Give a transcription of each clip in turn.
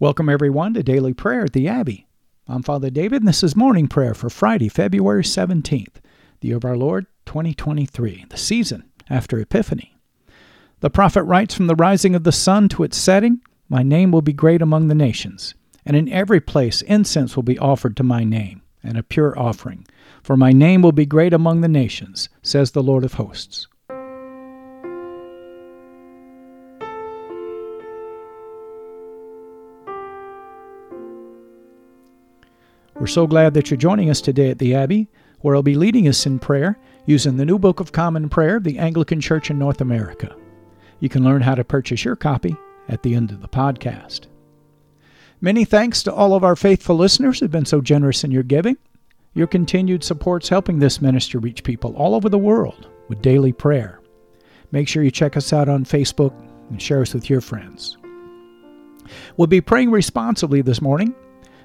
Welcome, everyone, to Daily Prayer at the Abbey. I'm Father David, and this is morning prayer for Friday, February 17th, the year of our Lord 2023, the season after Epiphany. The prophet writes From the rising of the sun to its setting, my name will be great among the nations, and in every place incense will be offered to my name, and a pure offering. For my name will be great among the nations, says the Lord of hosts. We're so glad that you're joining us today at the Abbey, where I'll be leading us in prayer using the New Book of Common Prayer of the Anglican Church in North America. You can learn how to purchase your copy at the end of the podcast. Many thanks to all of our faithful listeners who've been so generous in your giving. Your continued support's helping this ministry reach people all over the world with daily prayer. Make sure you check us out on Facebook and share us with your friends. We'll be praying responsibly this morning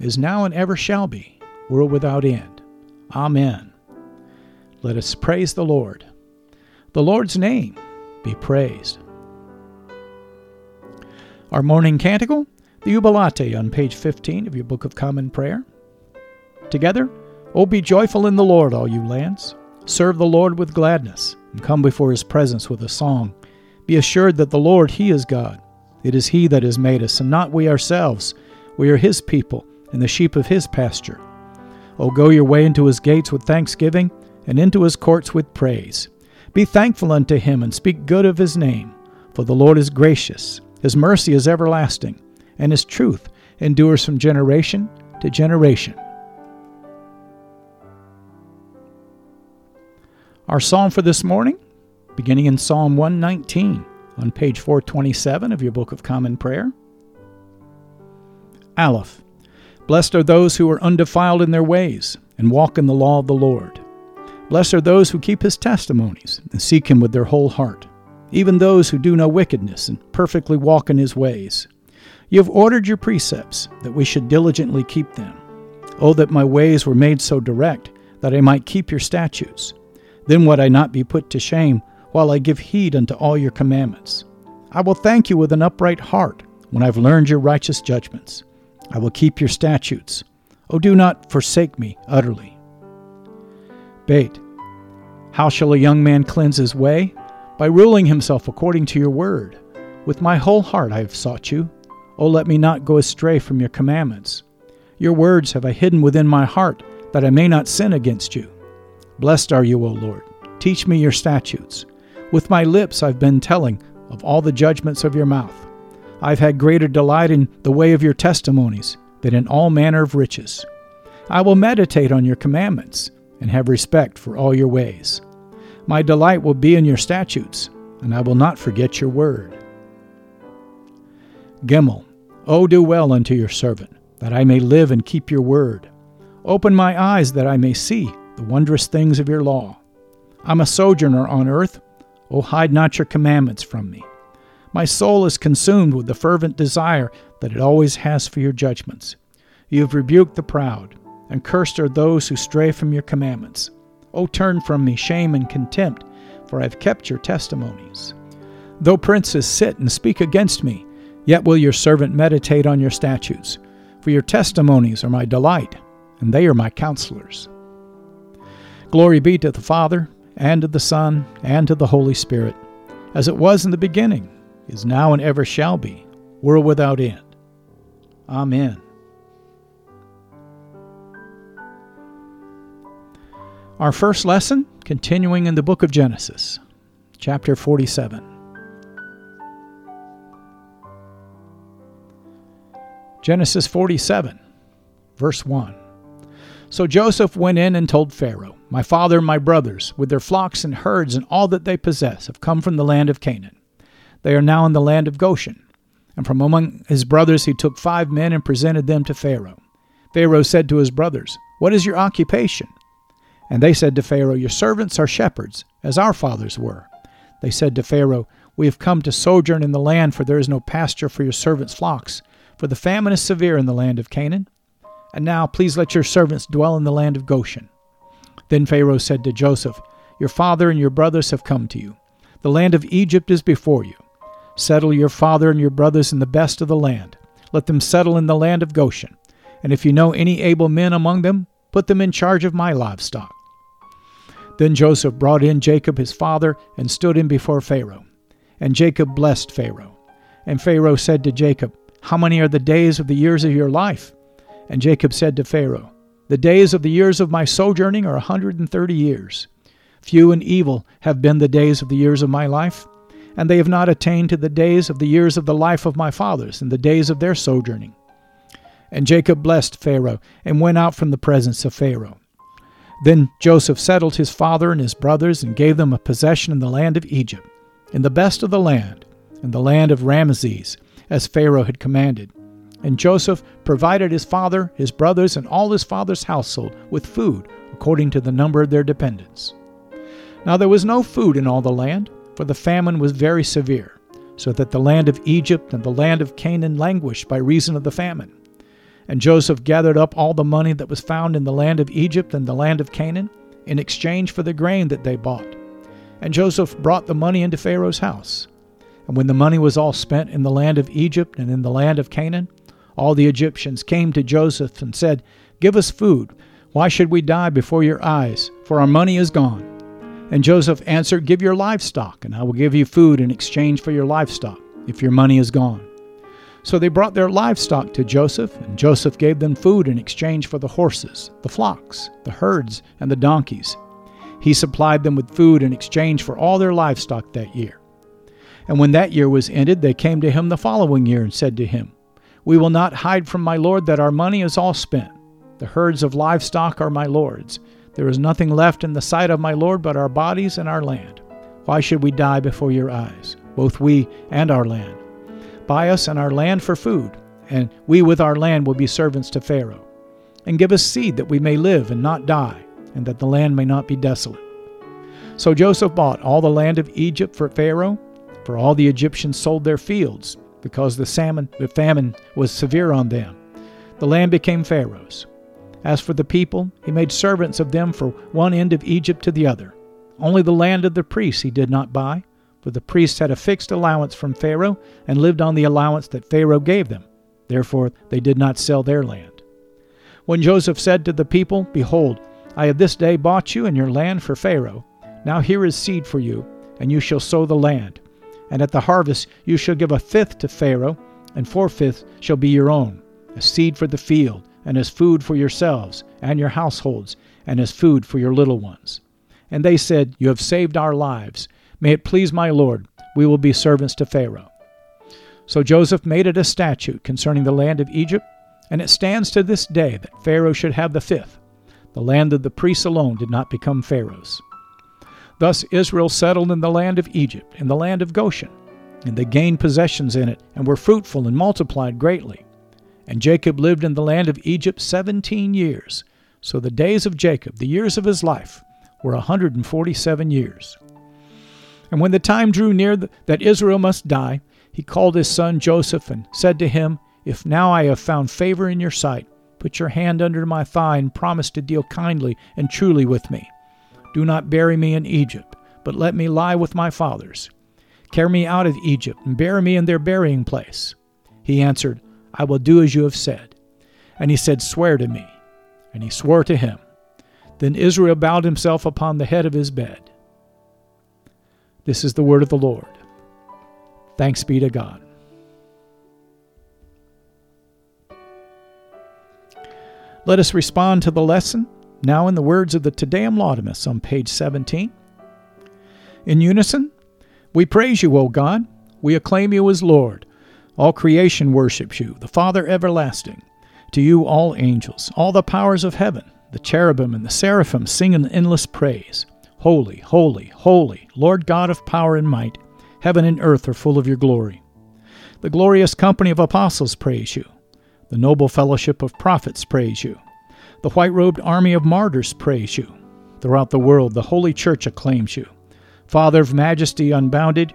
is now and ever shall be, world without end. Amen. Let us praise the Lord. The Lord's name be praised. Our morning canticle, the Jubilate on page 15 of your Book of Common Prayer. Together, O be joyful in the Lord, all you lands. Serve the Lord with gladness, and come before his presence with a song. Be assured that the Lord, he is God. It is he that has made us, and not we ourselves. We are his people and the sheep of his pasture. O go your way into his gates with thanksgiving, and into his courts with praise. Be thankful unto him, and speak good of his name. For the Lord is gracious, his mercy is everlasting, and his truth endures from generation to generation. Our psalm for this morning, beginning in Psalm 119 on page 427 of your Book of Common Prayer. Aleph. Blessed are those who are undefiled in their ways and walk in the law of the Lord. Blessed are those who keep his testimonies and seek him with their whole heart, even those who do no wickedness and perfectly walk in his ways. You have ordered your precepts that we should diligently keep them. Oh, that my ways were made so direct that I might keep your statutes. Then would I not be put to shame while I give heed unto all your commandments. I will thank you with an upright heart when I've learned your righteous judgments. I will keep your statutes. O do not forsake me utterly. Beth. How shall a young man cleanse his way? By ruling himself according to your word. With my whole heart I have sought you. O let me not go astray from your commandments. Your words have I hidden within my heart, that I may not sin against you. Blessed are you, O Lord. Teach me your statutes. With my lips I've been telling of all the judgments of your mouth. I've had greater delight in the way of your testimonies than in all manner of riches. I will meditate on your commandments and have respect for all your ways. My delight will be in your statutes, and I will not forget your word. Gimel, O do well unto your servant, that I may live and keep your word. Open my eyes that I may see the wondrous things of your law. I'm a sojourner on earth. O hide not your commandments from me. My soul is consumed with the fervent desire that it always has for your judgments. You have rebuked the proud, and cursed are those who stray from your commandments. O turn from me shame and contempt, for I have kept your testimonies. Though princes sit and speak against me, yet will your servant meditate on your statutes. For your testimonies are my delight, and they are my counselors. Glory be to the Father, and to the Son, and to the Holy Spirit, as it was in the beginning, is now, and ever shall be, world without end. Amen. Our first lesson, continuing in the book of Genesis, chapter 47. Genesis 47, verse 1. So Joseph went in and told Pharaoh, My father and my brothers, with their flocks and herds and all that they possess, have come from the land of Canaan. They are now in the land of Goshen. And from among his brothers he took five men and presented them to Pharaoh. Pharaoh said to his brothers, What is your occupation? And they said to Pharaoh, Your servants are shepherds, as our fathers were. They said to Pharaoh, We have come to sojourn in the land, for there is no pasture for your servants' flocks, for the famine is severe in the land of Canaan. And now please let your servants dwell in the land of Goshen. Then Pharaoh said to Joseph, Your father and your brothers have come to you. The land of Egypt is before you. Settle your father and your brothers in the best of the land. Let them settle in the land of Goshen. And if you know any able men among them, put them in charge of my livestock. Then Joseph brought in Jacob his father and stood him before Pharaoh. And Jacob blessed Pharaoh. And Pharaoh said to Jacob, How many are the days of the years of your life? And Jacob said to Pharaoh, The days of the years of my sojourning are a hundred and thirty years. Few and evil have been the days of the years of my life, and they have not attained to the days of the years of the life of my fathers, and the days of their sojourning. And Jacob blessed Pharaoh, and went out from the presence of Pharaoh. Then Joseph settled his father and his brothers, and gave them a possession in the land of Egypt, in the best of the land, in the land of Rameses, as Pharaoh had commanded. And Joseph provided his father, his brothers, and all his father's household with food according to the number of their dependents. Now there was no food in all the land, for the famine was very severe, so that the land of Egypt and the land of Canaan languished by reason of the famine. And Joseph gathered up all the money that was found in the land of Egypt and the land of Canaan in exchange for the grain that they bought. And Joseph brought the money into Pharaoh's house. And when the money was all spent in the land of Egypt and in the land of Canaan, all the Egyptians came to Joseph and said, Give us food. Why should we die before your eyes? For our money is gone. And Joseph answered, Give your livestock, and I will give you food in exchange for your livestock, if your money is gone. So they brought their livestock to Joseph, and Joseph gave them food in exchange for the horses, the flocks, the herds, and the donkeys. He supplied them with food in exchange for all their livestock that year. And when that year was ended, they came to him the following year and said to him, we will not hide from my Lord that our money is all spent. The herds of livestock are my Lord's. There is nothing left in the sight of my Lord but our bodies and our land. Why should we die before your eyes, both we and our land? Buy us and our land for food, and we with our land will be servants to Pharaoh. And give us seed that we may live and not die, and that the land may not be desolate. So Joseph bought all the land of Egypt for Pharaoh, for all the Egyptians sold their fields because the salmon, the famine was severe on them. The land became Pharaoh's. As for the people, he made servants of them from one end of Egypt to the other. Only the land of the priests he did not buy, for the priests had a fixed allowance from Pharaoh and lived on the allowance that Pharaoh gave them. Therefore, they did not sell their land. When Joseph said to the people, Behold, I have this day bought you and your land for Pharaoh. Now here is seed for you, and you shall sow the land and at the harvest you shall give a fifth to Pharaoh, and four fifths shall be your own, a seed for the field, and as food for yourselves and your households, and as food for your little ones. And they said, You have saved our lives. May it please my Lord, we will be servants to Pharaoh. So Joseph made it a statute concerning the land of Egypt, and it stands to this day that Pharaoh should have the fifth. The land of the priests alone did not become Pharaoh's. Thus Israel settled in the land of Egypt, in the land of Goshen, and they gained possessions in it, and were fruitful and multiplied greatly. And Jacob lived in the land of Egypt seventeen years. So the days of Jacob, the years of his life, were a hundred and forty seven years. And when the time drew near that Israel must die, he called his son Joseph and said to him, If now I have found favor in your sight, Put your hand under my thigh and promise to deal kindly and truly with me. Do not bury me in Egypt, but let me lie with my fathers. Carry me out of Egypt and bury me in their burying place. He answered, I will do as you have said. And he said, Swear to me. And he swore to him. Then Israel bowed himself upon the head of his bed. This is the word of the Lord. Thanks be to God. Let us respond to the lesson, now in the words of the Te Deum Laudamus on page 17. In unison, we praise you, O God. We acclaim you as Lord. All creation worships you, the Father everlasting. To you, all angels, all the powers of heaven, the cherubim and the seraphim sing an endless praise. Holy, holy, holy, Lord God of power and might, heaven and earth are full of your glory. The glorious company of apostles praise you. The noble fellowship of prophets praise you. The white robed army of martyrs praise you. Throughout the world, the Holy Church acclaims you. Father of majesty unbounded,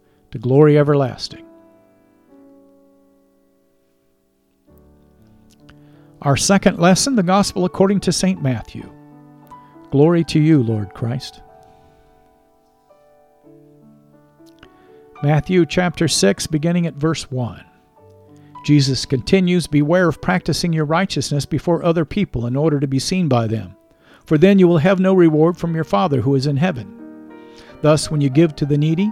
to glory everlasting. Our second lesson, the Gospel according to St. Matthew. Glory to you, Lord Christ. Matthew chapter 6, beginning at verse 1. Jesus continues Beware of practicing your righteousness before other people in order to be seen by them, for then you will have no reward from your Father who is in heaven. Thus, when you give to the needy,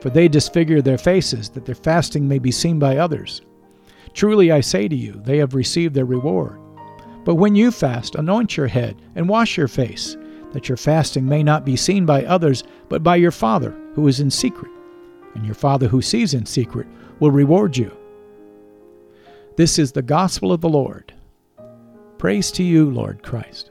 for they disfigure their faces, that their fasting may be seen by others. Truly I say to you, they have received their reward. But when you fast, anoint your head and wash your face, that your fasting may not be seen by others, but by your Father who is in secret. And your Father who sees in secret will reward you. This is the gospel of the Lord. Praise to you, Lord Christ.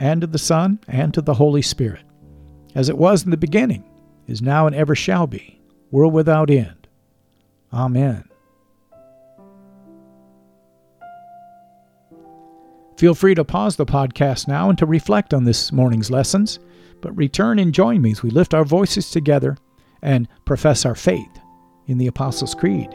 and to the Son, and to the Holy Spirit, as it was in the beginning, is now, and ever shall be, world without end. Amen. Feel free to pause the podcast now and to reflect on this morning's lessons, but return and join me as we lift our voices together and profess our faith in the Apostles' Creed.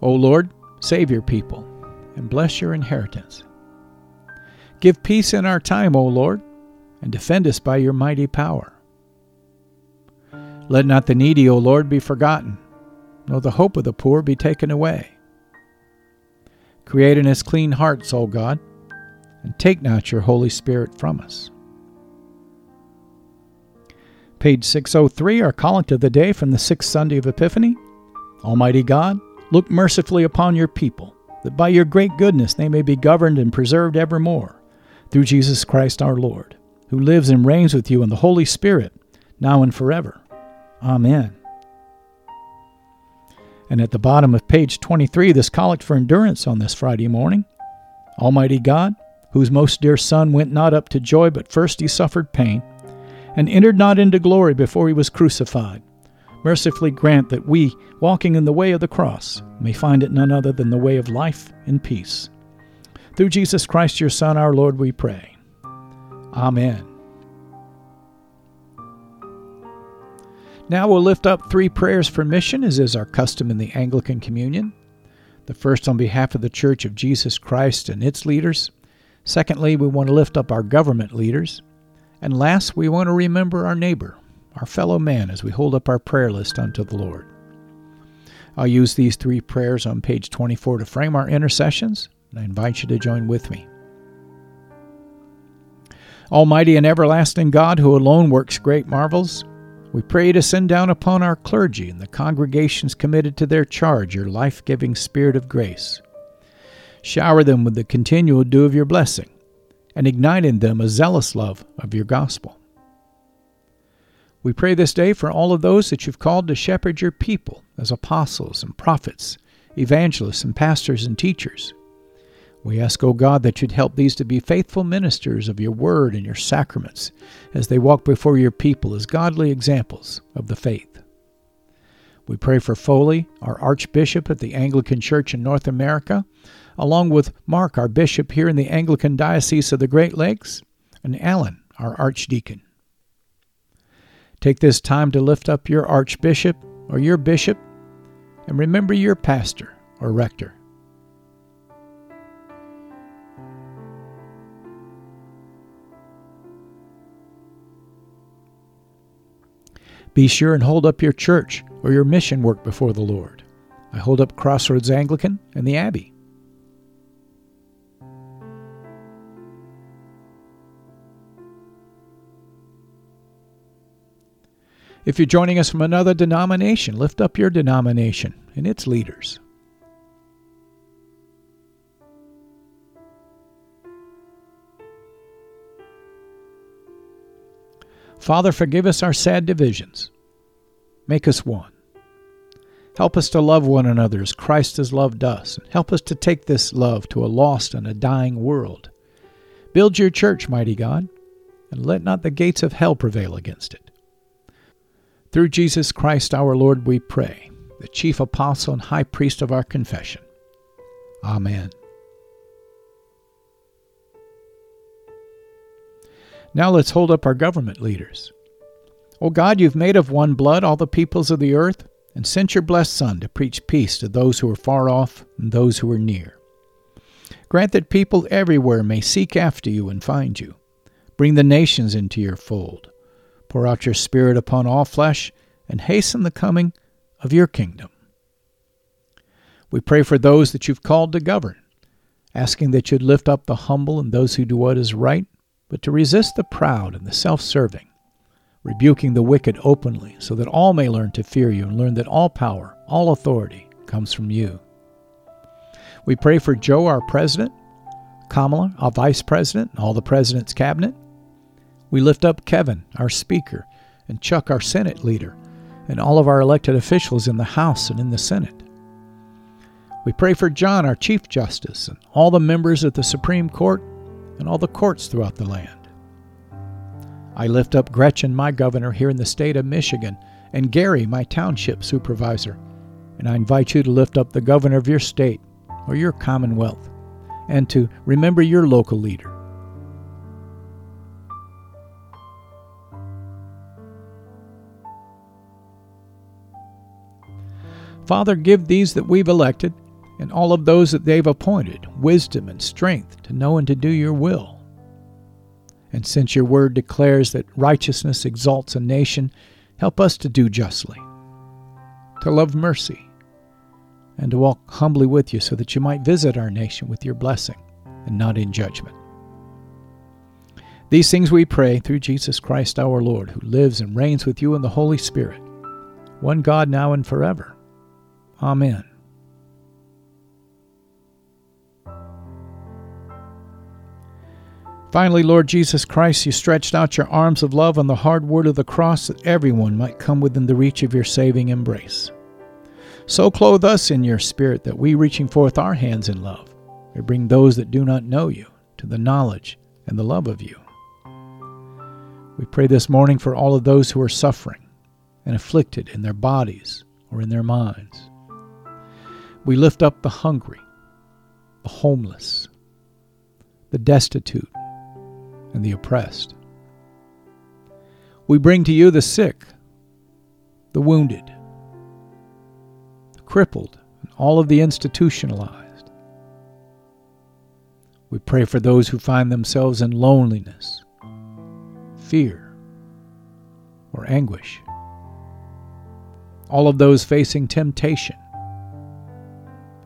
O Lord, save your people and bless your inheritance. Give peace in our time, O Lord, and defend us by your mighty power. Let not the needy, O Lord, be forgotten, nor the hope of the poor be taken away. Create in us clean hearts, O God, and take not your Holy Spirit from us. Page 603, our collect of the day from the sixth Sunday of Epiphany. Almighty God, Look mercifully upon your people, that by your great goodness they may be governed and preserved evermore, through Jesus Christ our Lord, who lives and reigns with you in the Holy Spirit, now and forever. Amen. And at the bottom of page 23, this collect for endurance on this Friday morning. Almighty God, whose most dear Son went not up to joy, but first he suffered pain, and entered not into glory before he was crucified mercifully grant that we, walking in the way of the cross, may find it none other than the way of life and peace. Through Jesus Christ, your Son, our Lord, we pray. Amen. Now we'll lift up three prayers for mission, as is our custom in the Anglican Communion. The first on behalf of the Church of Jesus Christ and its leaders. Secondly, we want to lift up our government leaders. And last, we want to remember our neighbor, our fellow man, as we hold up our prayer list unto the Lord. I'll use these three prayers on page 24 to frame our intercessions, and I invite you to join with me. Almighty and everlasting God, who alone works great marvels, we pray to send down upon our clergy and the congregations committed to their charge your life giving spirit of grace. Shower them with the continual dew of your blessing, and ignite in them a zealous love of your gospel. We pray this day for all of those that you've called to shepherd your people as apostles and prophets, evangelists and pastors and teachers. We ask, O God, that you'd help these to be faithful ministers of your word and your sacraments as they walk before your people as godly examples of the faith. We pray for Foley, our Archbishop at the Anglican Church in North America, along with Mark, our Bishop here in the Anglican Diocese of the Great Lakes, and Alan, our Archdeacon. Take this time to lift up your Archbishop or your Bishop, and remember your pastor or rector. Be sure and hold up your church or your mission work before the Lord. I hold up Crossroads Anglican and the Abbey. If you're joining us from another denomination, lift up your denomination and its leaders. Father, forgive us our sad divisions. Make us one. Help us to love one another as Christ has loved us. Help us to take this love to a lost and a dying world. Build your church, mighty God, and let not the gates of hell prevail against it. Through Jesus Christ our Lord we pray, the chief apostle and high priest of our confession. Amen. Now let's hold up our government leaders. O God, you've made of one blood all the peoples of the earth, and sent your blessed Son to preach peace to those who are far off and those who are near. Grant that people everywhere may seek after you and find you. Bring the nations into your fold. Pour out your Spirit upon all flesh, and hasten the coming of your kingdom. We pray for those that you've called to govern, asking that you'd lift up the humble and those who do what is right, but to resist the proud and the self serving, rebuking the wicked openly, so that all may learn to fear you and learn that all power, all authority comes from you. We pray for Joe, our president, Kamala, our vice president, and all the president's cabinet. We lift up Kevin, our speaker, and Chuck, our Senate leader, and all of our elected officials in the House and in the Senate. We pray for John, our Chief Justice, and all the members of the Supreme Court and all the courts throughout the land. I lift up Gretchen, my governor here in the state of Michigan, and Gary, my township supervisor, and I invite you to lift up the governor of your state or your commonwealth and to remember your local leader. Father, give these that we've elected and all of those that they've appointed wisdom and strength to know and to do your will. And since your word declares that righteousness exalts a nation, help us to do justly, to love mercy, and to walk humbly with you so that you might visit our nation with your blessing and not in judgment. These things we pray through Jesus Christ our Lord, who lives and reigns with you in the Holy Spirit, one God now and forever. Amen. Finally, Lord Jesus Christ, you stretched out your arms of love on the hard wood of the cross that everyone might come within the reach of your saving embrace. So clothe us in your spirit that we, reaching forth our hands in love, may bring those that do not know you to the knowledge and the love of you. We pray this morning for all of those who are suffering and afflicted in their bodies or in their minds. We lift up the hungry, the homeless, the destitute, and the oppressed. We bring to you the sick, the wounded, the crippled, and all of the institutionalized. We pray for those who find themselves in loneliness, fear, or anguish. All of those facing temptation,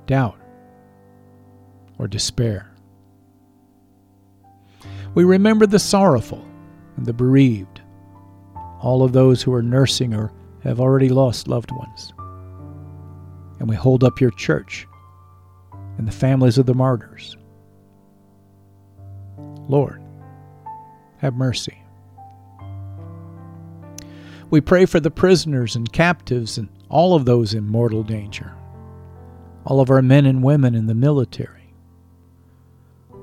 doubt, or despair. We remember the sorrowful and the bereaved, all of those who are nursing or have already lost loved ones. And we hold up your church and the families of the martyrs. Lord, have mercy. We pray for the prisoners and captives and all of those in mortal danger, all of our men and women in the military,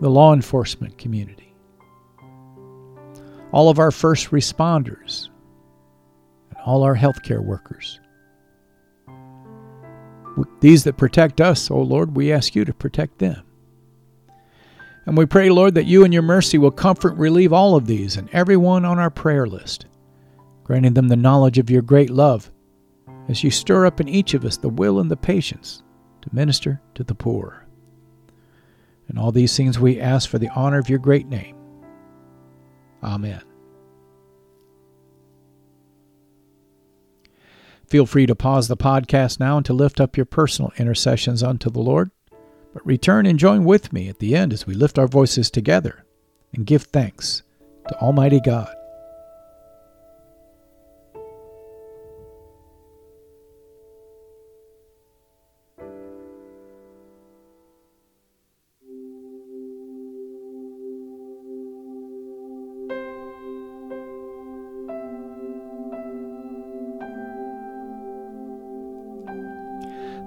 the law enforcement community, all of our first responders, and all our healthcare workers. These that protect us, O oh Lord, we ask you to protect them. And we pray, Lord, that you and your mercy will comfort and relieve all of these and everyone on our prayer list, granting them the knowledge of your great love as you stir up in each of us the will and the patience to minister to the poor. And all these things we ask for the honor of your great name. Amen. Feel free to pause the podcast now and to lift up your personal intercessions unto the Lord, but return and join with me at the end as we lift our voices together and give thanks to Almighty God.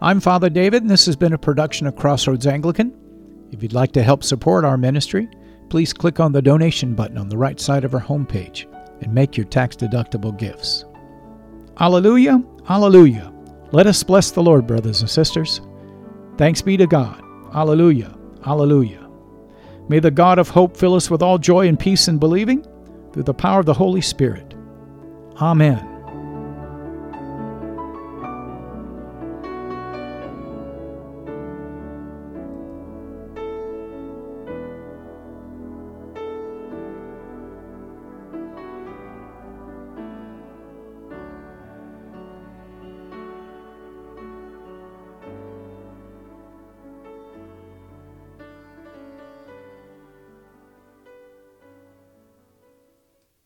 I'm Father David, and this has been a production of Crossroads Anglican. If you'd like to help support our ministry, please click on the donation button on the right side of our homepage and make your tax deductible gifts. Alleluia, Alleluia. Let us bless the Lord, brothers and sisters. Thanks be to God. Alleluia, Alleluia. May the God of hope fill us with all joy and peace in believing through the power of the Holy Spirit. Amen.